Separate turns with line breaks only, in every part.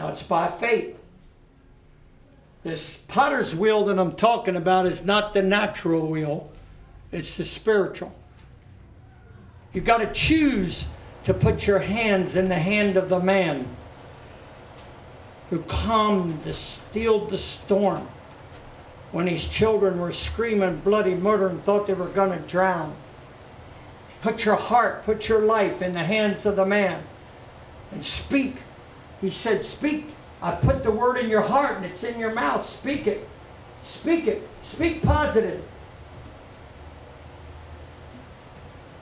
Now it's by faith. This potter's wheel that I'm talking about is not the natural wheel, it's the spiritual. You've got to choose to put your hands in the hand of the man who calmed, the, stilled the storm when his children were screaming bloody murder and thought they were going to drown. Put your heart, put your life in the hands of the man and speak. He said, Speak. I put the word in your heart and it's in your mouth. Speak it. Speak it. Speak positive.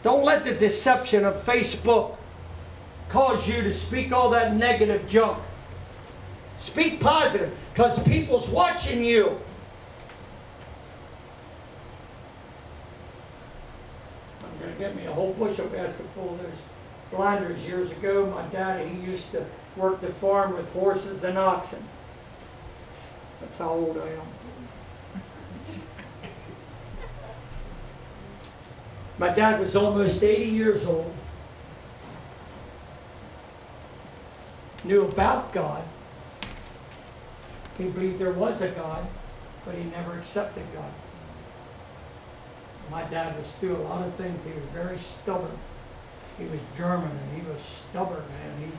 Don't let the deception of Facebook cause you to speak all that negative junk. Speak positive because people's watching you. I'm going to get me a whole bushel basket full of those blinders years ago. My daddy, he used to work the farm with horses and oxen. That's how old I am. My dad was almost 80 years old. Knew about God. He believed there was a God, but he never accepted God. My dad was through a lot of things. He was very stubborn. He was German and he was stubborn, man. He,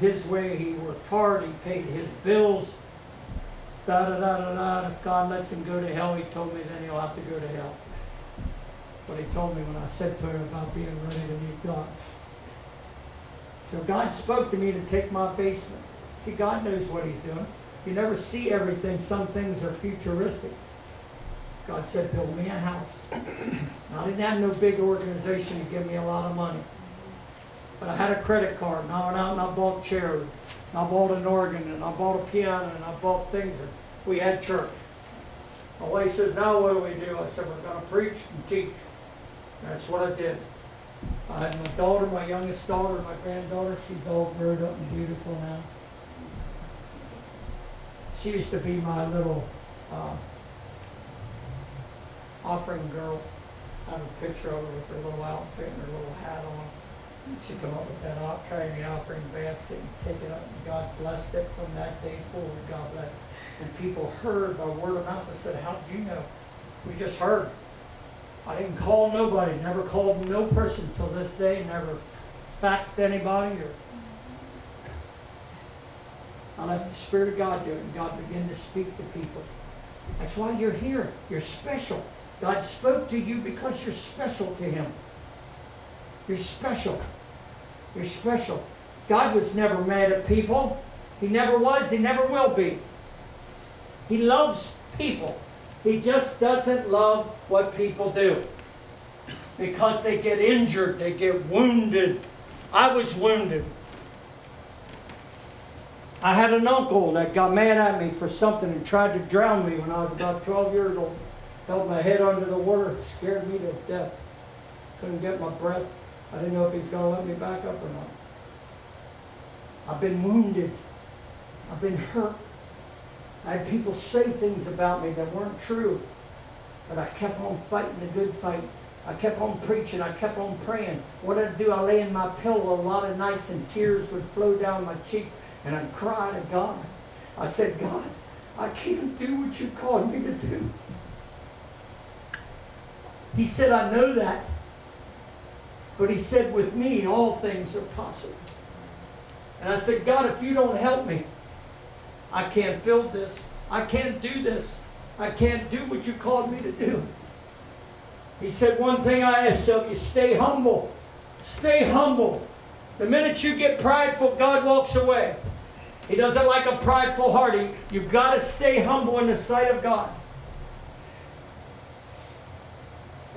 his way. He worked hard. He paid his bills. Da da da da da. If God lets him go to hell, he told me then he'll have to go to hell. What he told me when I said to him about being ready to meet God. So God spoke to me to take my basement. See, God knows what he's doing. You never see everything. Some things are futuristic. God said, build me a house. I didn't have no big organization to give me a lot of money. But I had a credit card, and I went out and I bought chairs, and I bought an organ, and I bought a piano, and I bought things, and we had church. My wife says, now what do we do? I said, we're going to preach and teach. That's what I did. I had my daughter, my youngest daughter, my granddaughter. She's all grown up and beautiful now. She used to be my little uh, offering girl. I have a picture of her with her little outfit and her little hat on. She come up with that out, carrying the offering basket and take it up. And God blessed it from that day forward. God bless. And people heard by word of mouth. They said, "How did you know?" We just heard. I didn't call nobody. Never called no person till this day. Never faxed anybody or. I let the Spirit of God do it, and God began to speak to people. That's why you're here. You're special. God spoke to you because you're special to Him. You're special. You're special. God was never mad at people. He never was. He never will be. He loves people. He just doesn't love what people do. Because they get injured, they get wounded. I was wounded. I had an uncle that got mad at me for something and tried to drown me when I was about 12 years old. Held my head under the water, scared me to death. Couldn't get my breath. I didn't know if he's going to let me back up or not. I've been wounded. I've been hurt. I had people say things about me that weren't true. But I kept on fighting the good fight. I kept on preaching. I kept on praying. What did I do? I lay in my pillow a lot of nights and tears would flow down my cheeks and I'd cry to God. I said, God, I can't do what you called me to do. He said, I know that. But he said, with me, all things are possible. And I said, God, if you don't help me, I can't build this. I can't do this. I can't do what you called me to do. He said, One thing I ask of you stay humble. Stay humble. The minute you get prideful, God walks away. He doesn't like a prideful heart. He, you've got to stay humble in the sight of God.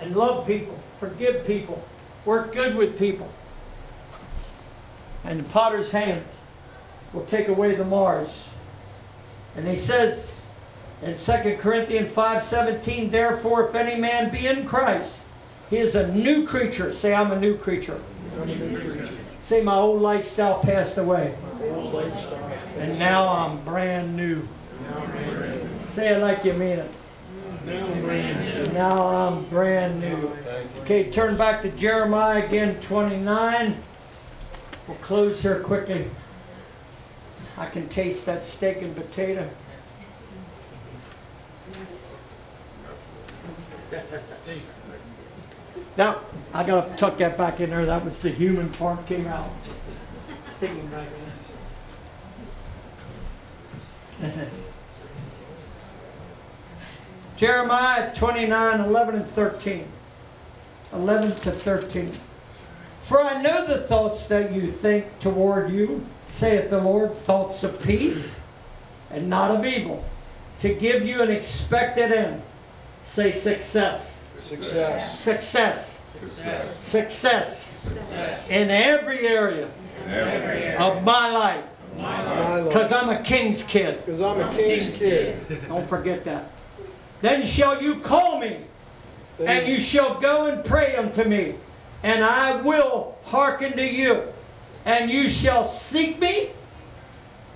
And love people, forgive people, work good with people. And the potter's hands will take away the Mars. And he says in 2 Corinthians 5:17, therefore, if any man be in Christ, he is a new creature. Say, I'm a new creature. A new creature. Say, my old lifestyle passed away. And now I'm brand new. Say it like you mean it. Now I'm brand new. Okay, turn back to Jeremiah again, 29. We'll close here quickly. I can taste that steak and potato. Now, I gotta tuck that back in there. That was the human part came out. Sticking back in. Jeremiah 29, 11 and 13. 11 to 13. For I know the thoughts that you think toward you, saith the Lord, thoughts of peace and not of evil, to give you an expected end. Say success.
Success.
Success.
Success.
Success. In every area of my life. Because. I'm a king's kid.
Because I'm a king's kid.
Don't forget that. Then shall you call me, and you shall go and pray unto me, and I will hearken to you. And you shall seek me.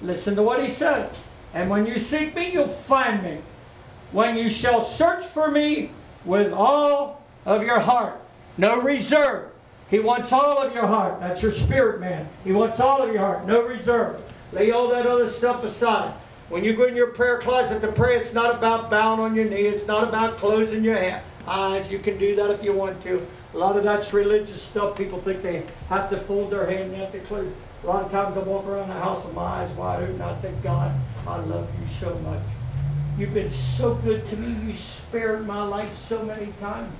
Listen to what he said. And when you seek me, you'll find me. When you shall search for me with all of your heart, no reserve. He wants all of your heart. That's your spirit, man. He wants all of your heart, no reserve. Lay all that other stuff aside. When you go in your prayer closet to pray, it's not about bowing on your knee. It's not about closing your ha- eyes. You can do that if you want to. A lot of that's religious stuff. People think they have to fold their hand, they have to close. A lot of times I walk around the house with my eyes wide open. I think, God, I love you so much. You've been so good to me. You spared my life so many times.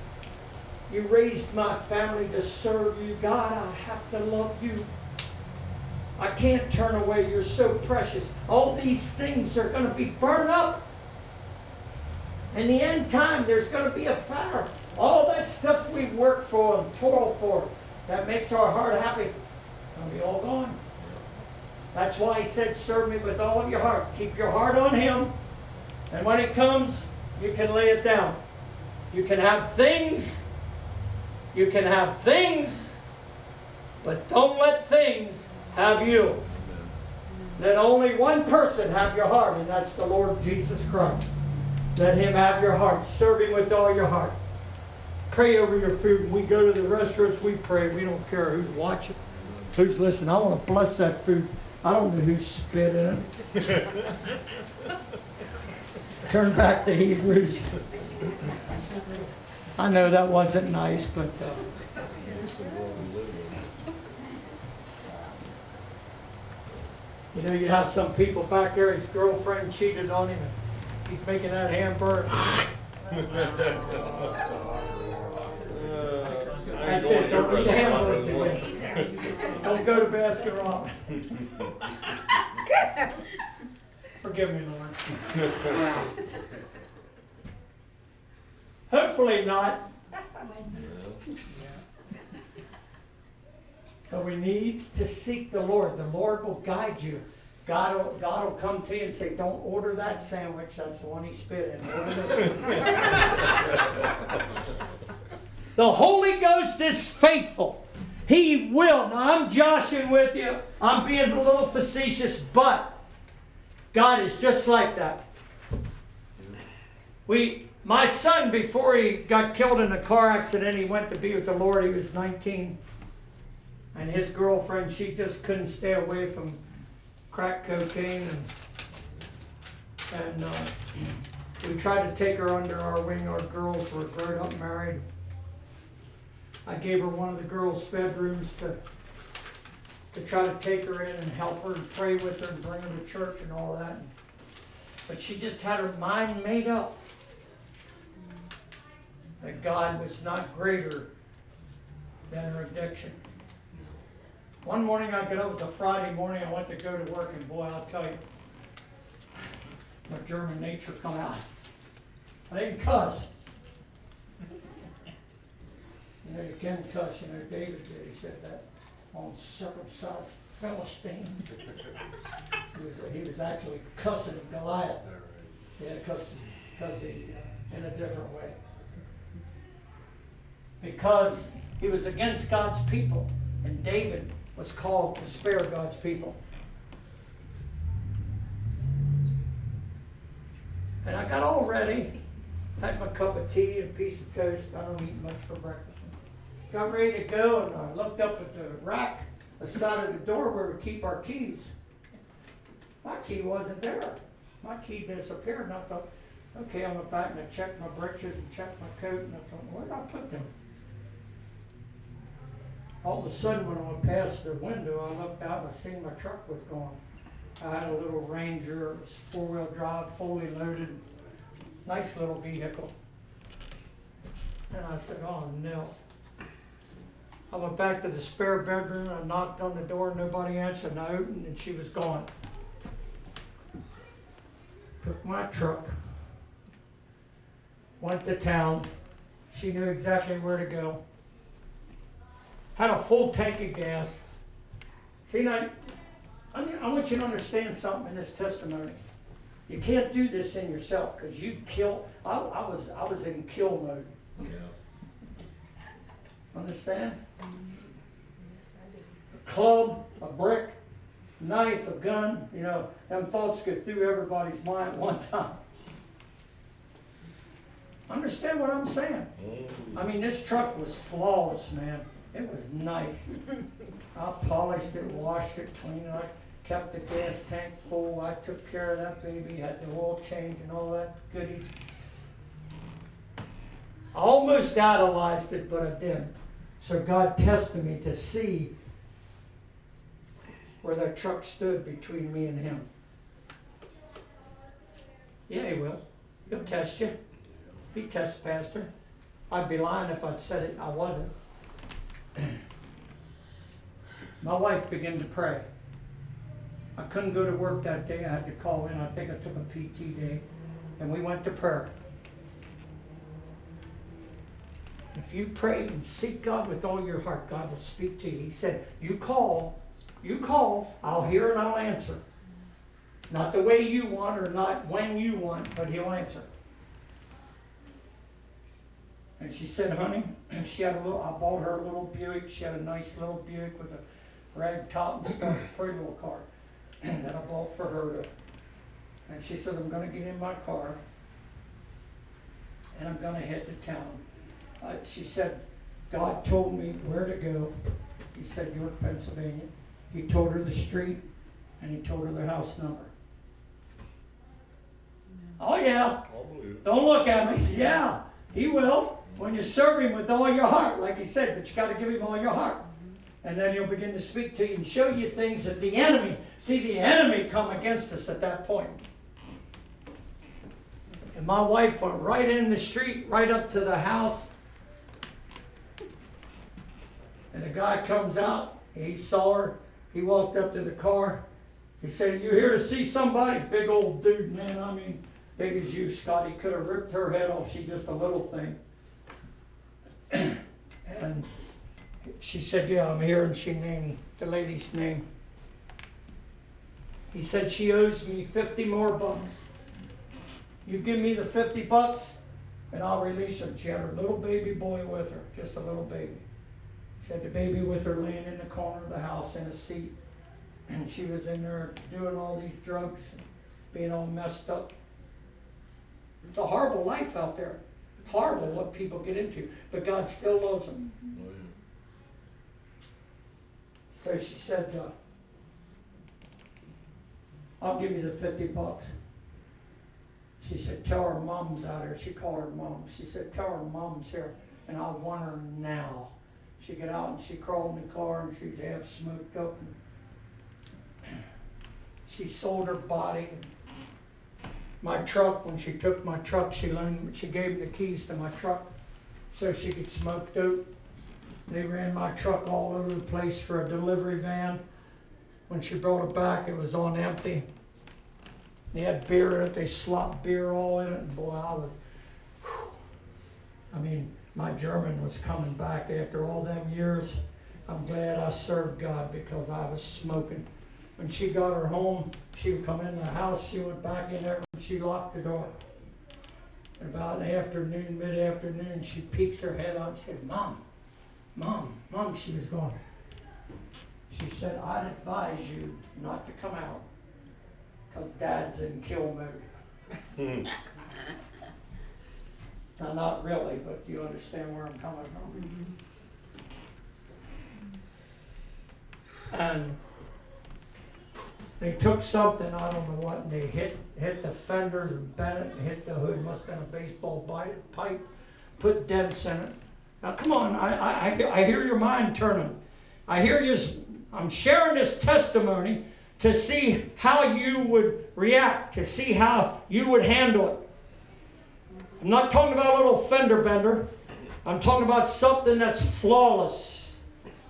You raised my family to serve you. God, I have to love you. I can't turn away. You're so precious. All these things are going to be burned up. In the end time, there's going to be a fire. All that stuff we work for and toil for that makes our heart happy, going to be all gone. That's why he said, Serve me with all of your heart. Keep your heart on him. And when it comes, you can lay it down. You can have things. You can have things. But don't let things have you. Let only one person have your heart, and that's the Lord Jesus Christ. Let him have your heart. Serve him with all your heart. Pray over your food. We go to the restaurants, we pray. We don't care who's watching, who's listening. I want to bless that food. I don't know who spit in it. Turn back to Hebrews. I know that wasn't nice, but. Uh, You know, you have some people back there, his girlfriend cheated on him, and he's making that hamburger. Uh, that's it, don't eat hamburgers again. Don't go to Baskin Robbins. Forgive me, Lord. Hopefully not. But we need to seek the Lord. The Lord will guide you. God will, God will come to you and say, Don't order that sandwich. That's the one he spit in. Order this one." the Holy Ghost is faithful. He will. Now, I'm joshing with you. I'm being a little facetious, but God is just like that. We, my son, before he got killed in a car accident, he went to be with the Lord. He was 19. And his girlfriend, she just couldn't stay away from crack cocaine. And, and uh, we tried to take her under our wing. Our girls were grown up married. I gave her one of the girls' bedrooms to, to try to take her in and help her and pray with her and bring her to church and all that. But she just had her mind made up that God was not greater than her addiction. One morning I got up, it was a Friday morning, I went to go to work, and boy, I'll tell you, my German nature come out. I didn't cuss. You know, you can cuss, you know, David did, he said that uncircumcised Philistine. He was, he was actually cussing Goliath. Yeah, because, because he, uh, in a different way. Because he was against God's people, and David was called to spare God's people. And I got all ready, had my cup of tea and a piece of toast. I don't eat much for breakfast. Got ready to go, and I looked up at the rack beside of the door where we keep our keys. My key wasn't there. My key disappeared, and I thought, okay, I went back and I checked my britches and checked my coat, and I thought, where did I put them? All of a sudden, when I went past the window, I looked out and I seen my truck was gone. I had a little Ranger, four-wheel drive, fully loaded, nice little vehicle. And I said, oh no. I went back to the spare bedroom, I knocked on the door, nobody answered, and I opened and she was gone. Took my truck, went to town, she knew exactly where to go. Had a full tank of gas. See, now, I, I want you to understand something in this testimony. You can't do this in yourself, because you kill, I, I was, I was in kill mode,
Yeah.
understand?
Yes, I do.
a club, a brick, knife, a gun, you know, them thoughts go through everybody's mind at one time. Understand what I'm saying? Mm. I mean, this truck was flawless, man. It was nice. I polished it, washed it, cleaned it, I kept the gas tank full, I took care of that baby, had the oil change and all that goodies. I almost idolized it, but I didn't. So God tested me to see where that truck stood between me and him. Yeah, he will. He'll test you. He tests Pastor. I'd be lying if I'd said it. I wasn't. My wife began to pray. I couldn't go to work that day. I had to call in. I think I took a PT day. And we went to prayer. If you pray and seek God with all your heart, God will speak to you. He said, You call, you call, I'll hear and I'll answer. Not the way you want or not when you want, but He'll answer. And she said, honey, she had a little, I bought her a little Buick. She had a nice little Buick with a rag top and stuff, pretty little car. that I bought for her to, and she said, I'm gonna get in my car and I'm gonna head to town. Uh, she said, God told me where to go. He said York, Pennsylvania. He told her the street and he told her the house number. Oh yeah,
I'll believe
don't look at me. Yeah, he will. When you serve him with all your heart, like he said, but you got to give him all your heart. And then he'll begin to speak to you and show you things that the enemy, see, the enemy come against us at that point. And my wife went right in the street, right up to the house. And the guy comes out, he saw her, he walked up to the car. He said, You here to see somebody? Big old dude, man. I mean, big as you, Scott. He could have ripped her head off. She's just a little thing. And she said, Yeah, I'm here. And she named the lady's name. He said, She owes me 50 more bucks. You give me the 50 bucks, and I'll release her. She had her little baby boy with her, just a little baby. She had the baby with her laying in the corner of the house in a seat. And she was in there doing all these drugs, being all messed up. It's a horrible life out there. Horrible what people get into, but God still loves them.
Oh, yeah.
So she said, uh, I'll give you the 50 bucks. She said, Tell her mom's out here. She called her mom. She said, Tell her mom's here, and I want her now. She got out and she crawled in the car and she half smoked up. She sold her body. My truck, when she took my truck, she loaned, she gave me the keys to my truck so she could smoke dope. They ran my truck all over the place for a delivery van. When she brought it back, it was on empty. They had beer in it, they slopped beer all in it, and boy, I was. I mean, my German was coming back after all them years. I'm glad I served God because I was smoking. When she got her home, she would come in the house, she went back in there, she locked the door. And about afternoon, mid-afternoon, she peeks her head out and said, Mom, Mom, Mom, she was going. She said, I'd advise you not to come out because Dad's in kill mode. Now, not really, but you understand where I'm coming from. Mm-hmm. And they took something, I don't know what, and they hit, hit the fenders and bent it, and hit the hood, must've been a baseball bi- pipe, put dents in it. Now, come on, I, I, I, hear your mind turning. I hear you, I'm sharing this testimony to see how you would react, to see how you would handle it. I'm not talking about a little fender bender. I'm talking about something that's flawless.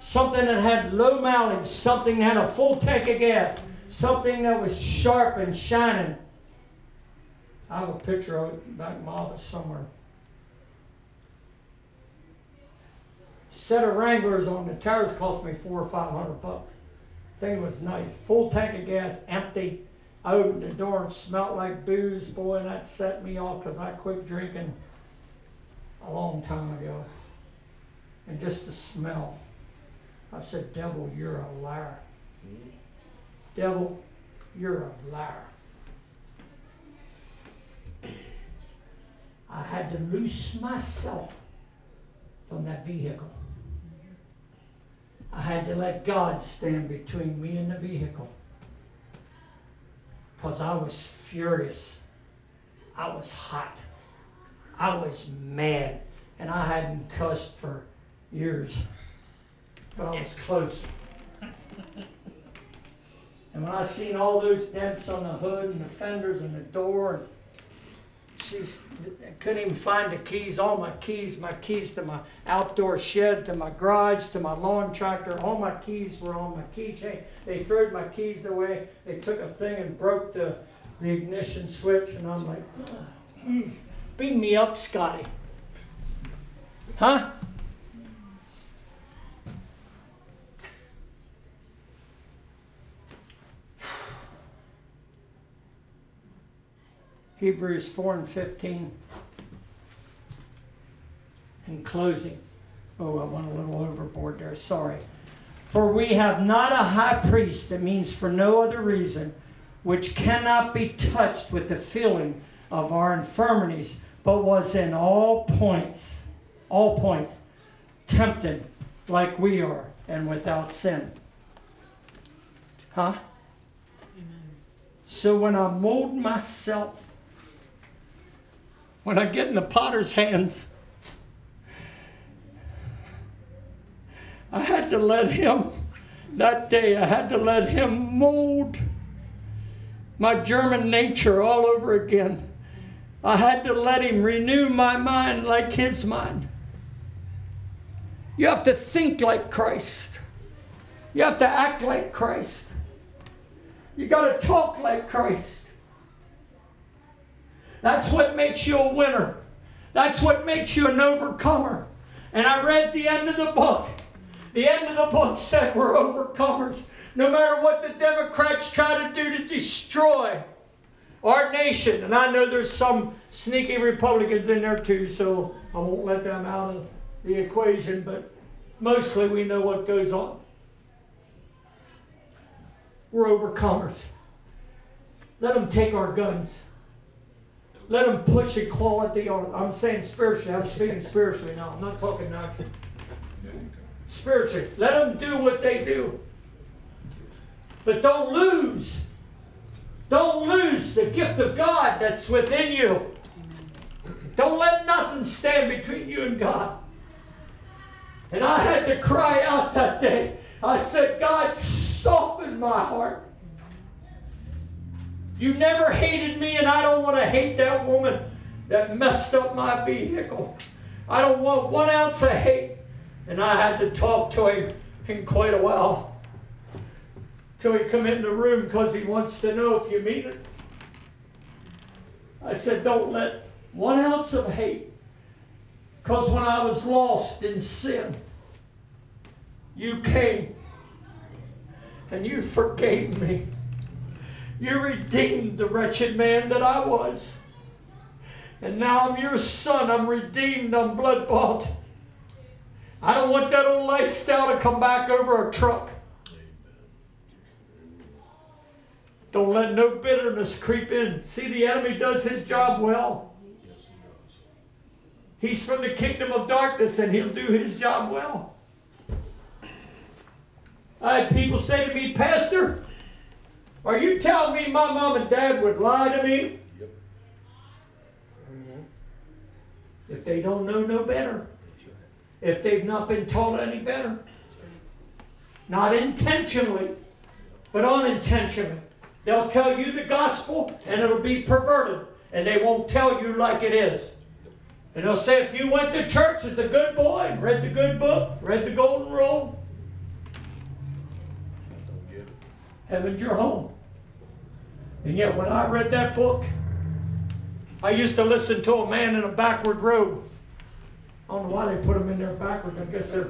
Something that had low mileage, something that had a full tank of gas, something that was sharp and shining. I have a picture of it back in my office somewhere. Set of Wranglers on the tires cost me four or five hundred bucks. Thing was nice. Full tank of gas, empty. I opened the door and smelled like booze. Boy, and that set me off because I quit drinking a long time ago. And just the smell. I said, Devil, you're a liar. Mm. Devil, you're a liar. I had to loose myself from that vehicle. I had to let God stand between me and the vehicle. Because I was furious. I was hot. I was mad. And I hadn't cussed for years. But I was close. And when I seen all those dents on the hood and the fenders and the door, and she's, I couldn't even find the keys, all my keys, my keys to my outdoor shed, to my garage, to my lawn tractor, all my keys were on my keychain. They threw my keys away. They took a thing and broke the, the ignition switch, and I'm like, "Ah, geez, beam me up, Scotty. Huh? Hebrews 4 and 15. In closing, oh, I went a little overboard there, sorry. For we have not a high priest, that means for no other reason, which cannot be touched with the feeling of our infirmities, but was in all points, all points, tempted like we are, and without sin. Huh? Amen. So when I mold myself when I get in the potter's hands, I had to let him, that day, I had to let him mold my German nature all over again. I had to let him renew my mind like his mind. You have to think like Christ. You have to act like Christ. You got to talk like Christ. That's what makes you a winner. That's what makes you an overcomer. And I read the end of the book. The end of the book said we're overcomers. No matter what the Democrats try to do to destroy our nation. And I know there's some sneaky Republicans in there too, so I won't let them out of the equation, but mostly we know what goes on. We're overcomers. Let them take our guns. Let them push equality on. I'm saying spiritually. I'm speaking spiritually now. I'm not talking naturally. Spiritually. Let them do what they do. But don't lose. Don't lose the gift of God that's within you. Don't let nothing stand between you and God. And I had to cry out that day. I said, God, soften my heart. You never hated me, and I don't want to hate that woman that messed up my vehicle. I don't want one ounce of hate. And I had to talk to him in quite a while. Till he come in the room because he wants to know if you mean it. I said, don't let one ounce of hate. Because when I was lost in sin, you came and you forgave me. You redeemed the wretched man that I was. And now I'm your son. I'm redeemed. I'm blood bought. I don't want that old lifestyle to come back over a truck. Don't let no bitterness creep in. See, the enemy does his job well. He's from the kingdom of darkness and he'll do his job well. I had people say to me, Pastor, Are you telling me my mom and dad would lie to me?
Yep.
If they don't know no better. If they've not been taught any better. Not intentionally, but unintentionally. They'll tell you the gospel and it'll be perverted. And they won't tell you like it is. And they'll say if you went to church as a good boy and read the good book, read the golden rule,
Don't get it.
Heaven's your home. And yet, when I read that book, I used to listen to a man in a backward robe. I don't know why they put him in there backwards. I guess they're.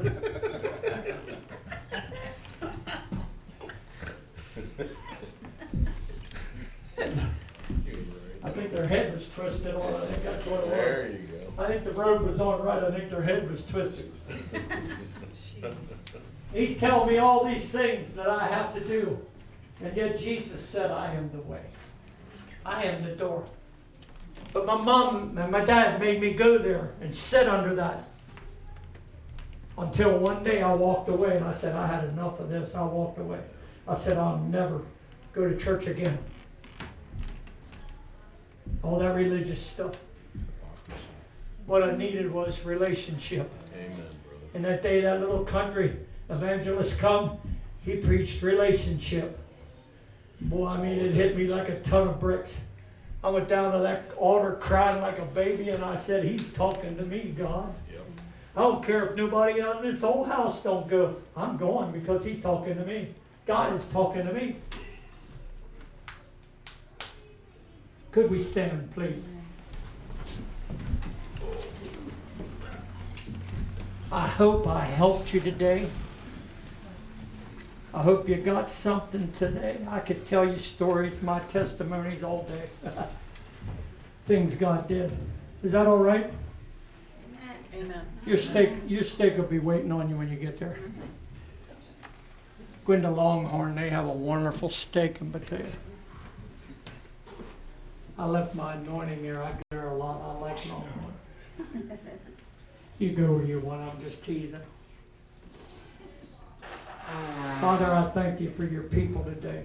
I think their head was twisted on. I think that's what it was.
There you go.
I think the road was on right. I think their head was twisted. He's telling me all these things that I have to do. And yet Jesus said, I am the way. I am the door. But my mom and my dad made me go there and sit under that. Until one day I walked away and I said, I had enough of this. I walked away. I said, I'll never go to church again. All that religious stuff. What I needed was relationship.
Amen, brother.
And that day, that little country evangelist come, he preached relationship. Boy, I mean, it hit me like a ton of bricks. I went down to that altar crying like a baby, and I said, He's talking to me, God.
Yep.
I don't care if nobody in this whole house don't go. I'm going because He's talking to me. God is talking to me. Could we stand, please? I hope I helped you today. I hope you got something today. I could tell you stories, my testimonies all day. Things God did. Is that all right?
Amen.
Your steak, your steak will be waiting on you when you get there. Gwenda Longhorn, they have a wonderful steak in Bethea. I left my anointing there. I go there a lot. I like Longhorn. You go where you want. I'm just teasing. Father, I thank you for your people today.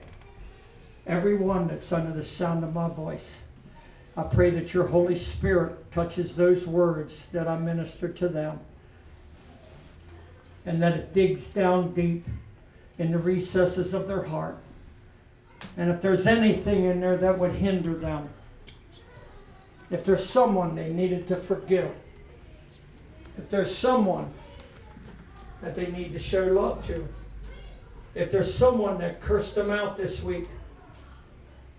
Everyone that's under the sound of my voice. I pray that your Holy Spirit touches those words that I minister to them. And that it digs down deep in the recesses of their heart. And if there's anything in there that would hinder them, if there's someone they needed to forgive, if there's someone that they need to show love to, if there's someone that cursed them out this week,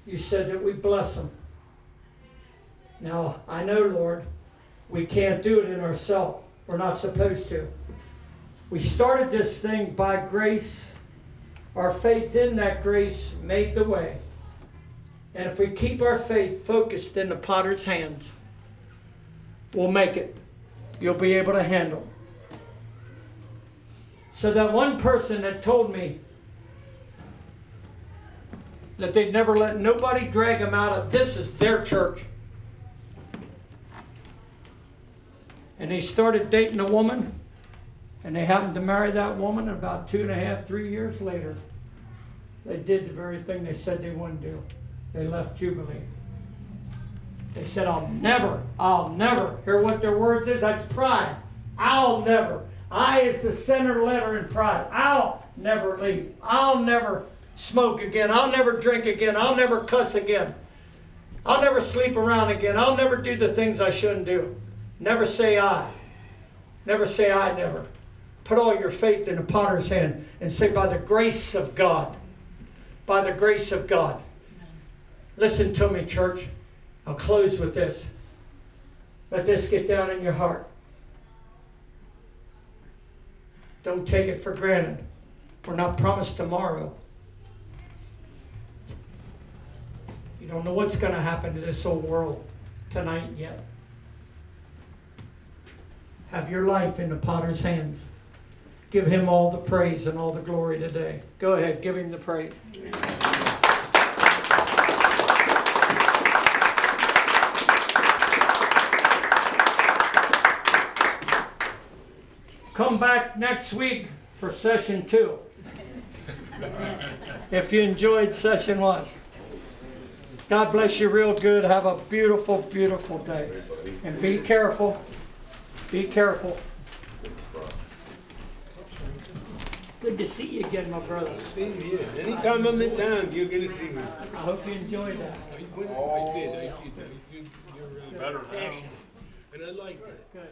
you said that we bless them. Now, I know, Lord, we can't do it in ourselves. We're not supposed to. We started this thing by grace. Our faith in that grace made the way. And if we keep our faith focused in the potter's hands, we'll make it. You'll be able to handle. So that one person that told me that they'd never let nobody drag them out of this is their church. And they started dating a woman, and they happened to marry that woman about two and a half, three years later. They did the very thing they said they wouldn't do. They left Jubilee. They said, I'll never, I'll never. Hear what their words is? That's pride. I'll never. I is the center letter in pride. I'll never leave. I'll never smoke again. I'll never drink again. I'll never cuss again. I'll never sleep around again. I'll never do the things I shouldn't do. Never say I. Never say I never. Put all your faith in the potter's hand and say, by the grace of God. By the grace of God. Listen to me, church. I'll close with this. Let this get down in your heart. Don't take it for granted. We're not promised tomorrow. You don't know what's going to happen to this old world tonight yet. Have your life in the potter's hands. Give him all the praise and all the glory today. Go ahead, give him the praise. Come back next week for session two. if you enjoyed session one. God bless you real good. Have a beautiful, beautiful day. And be careful. Be careful. Good to see you again, my brother.
Same here. Anytime I'm in town, you're gonna see me.
I hope you enjoyed that.
I went- I did, I did. You- You're uh,
Better now.
passionate, and I like that.
Good,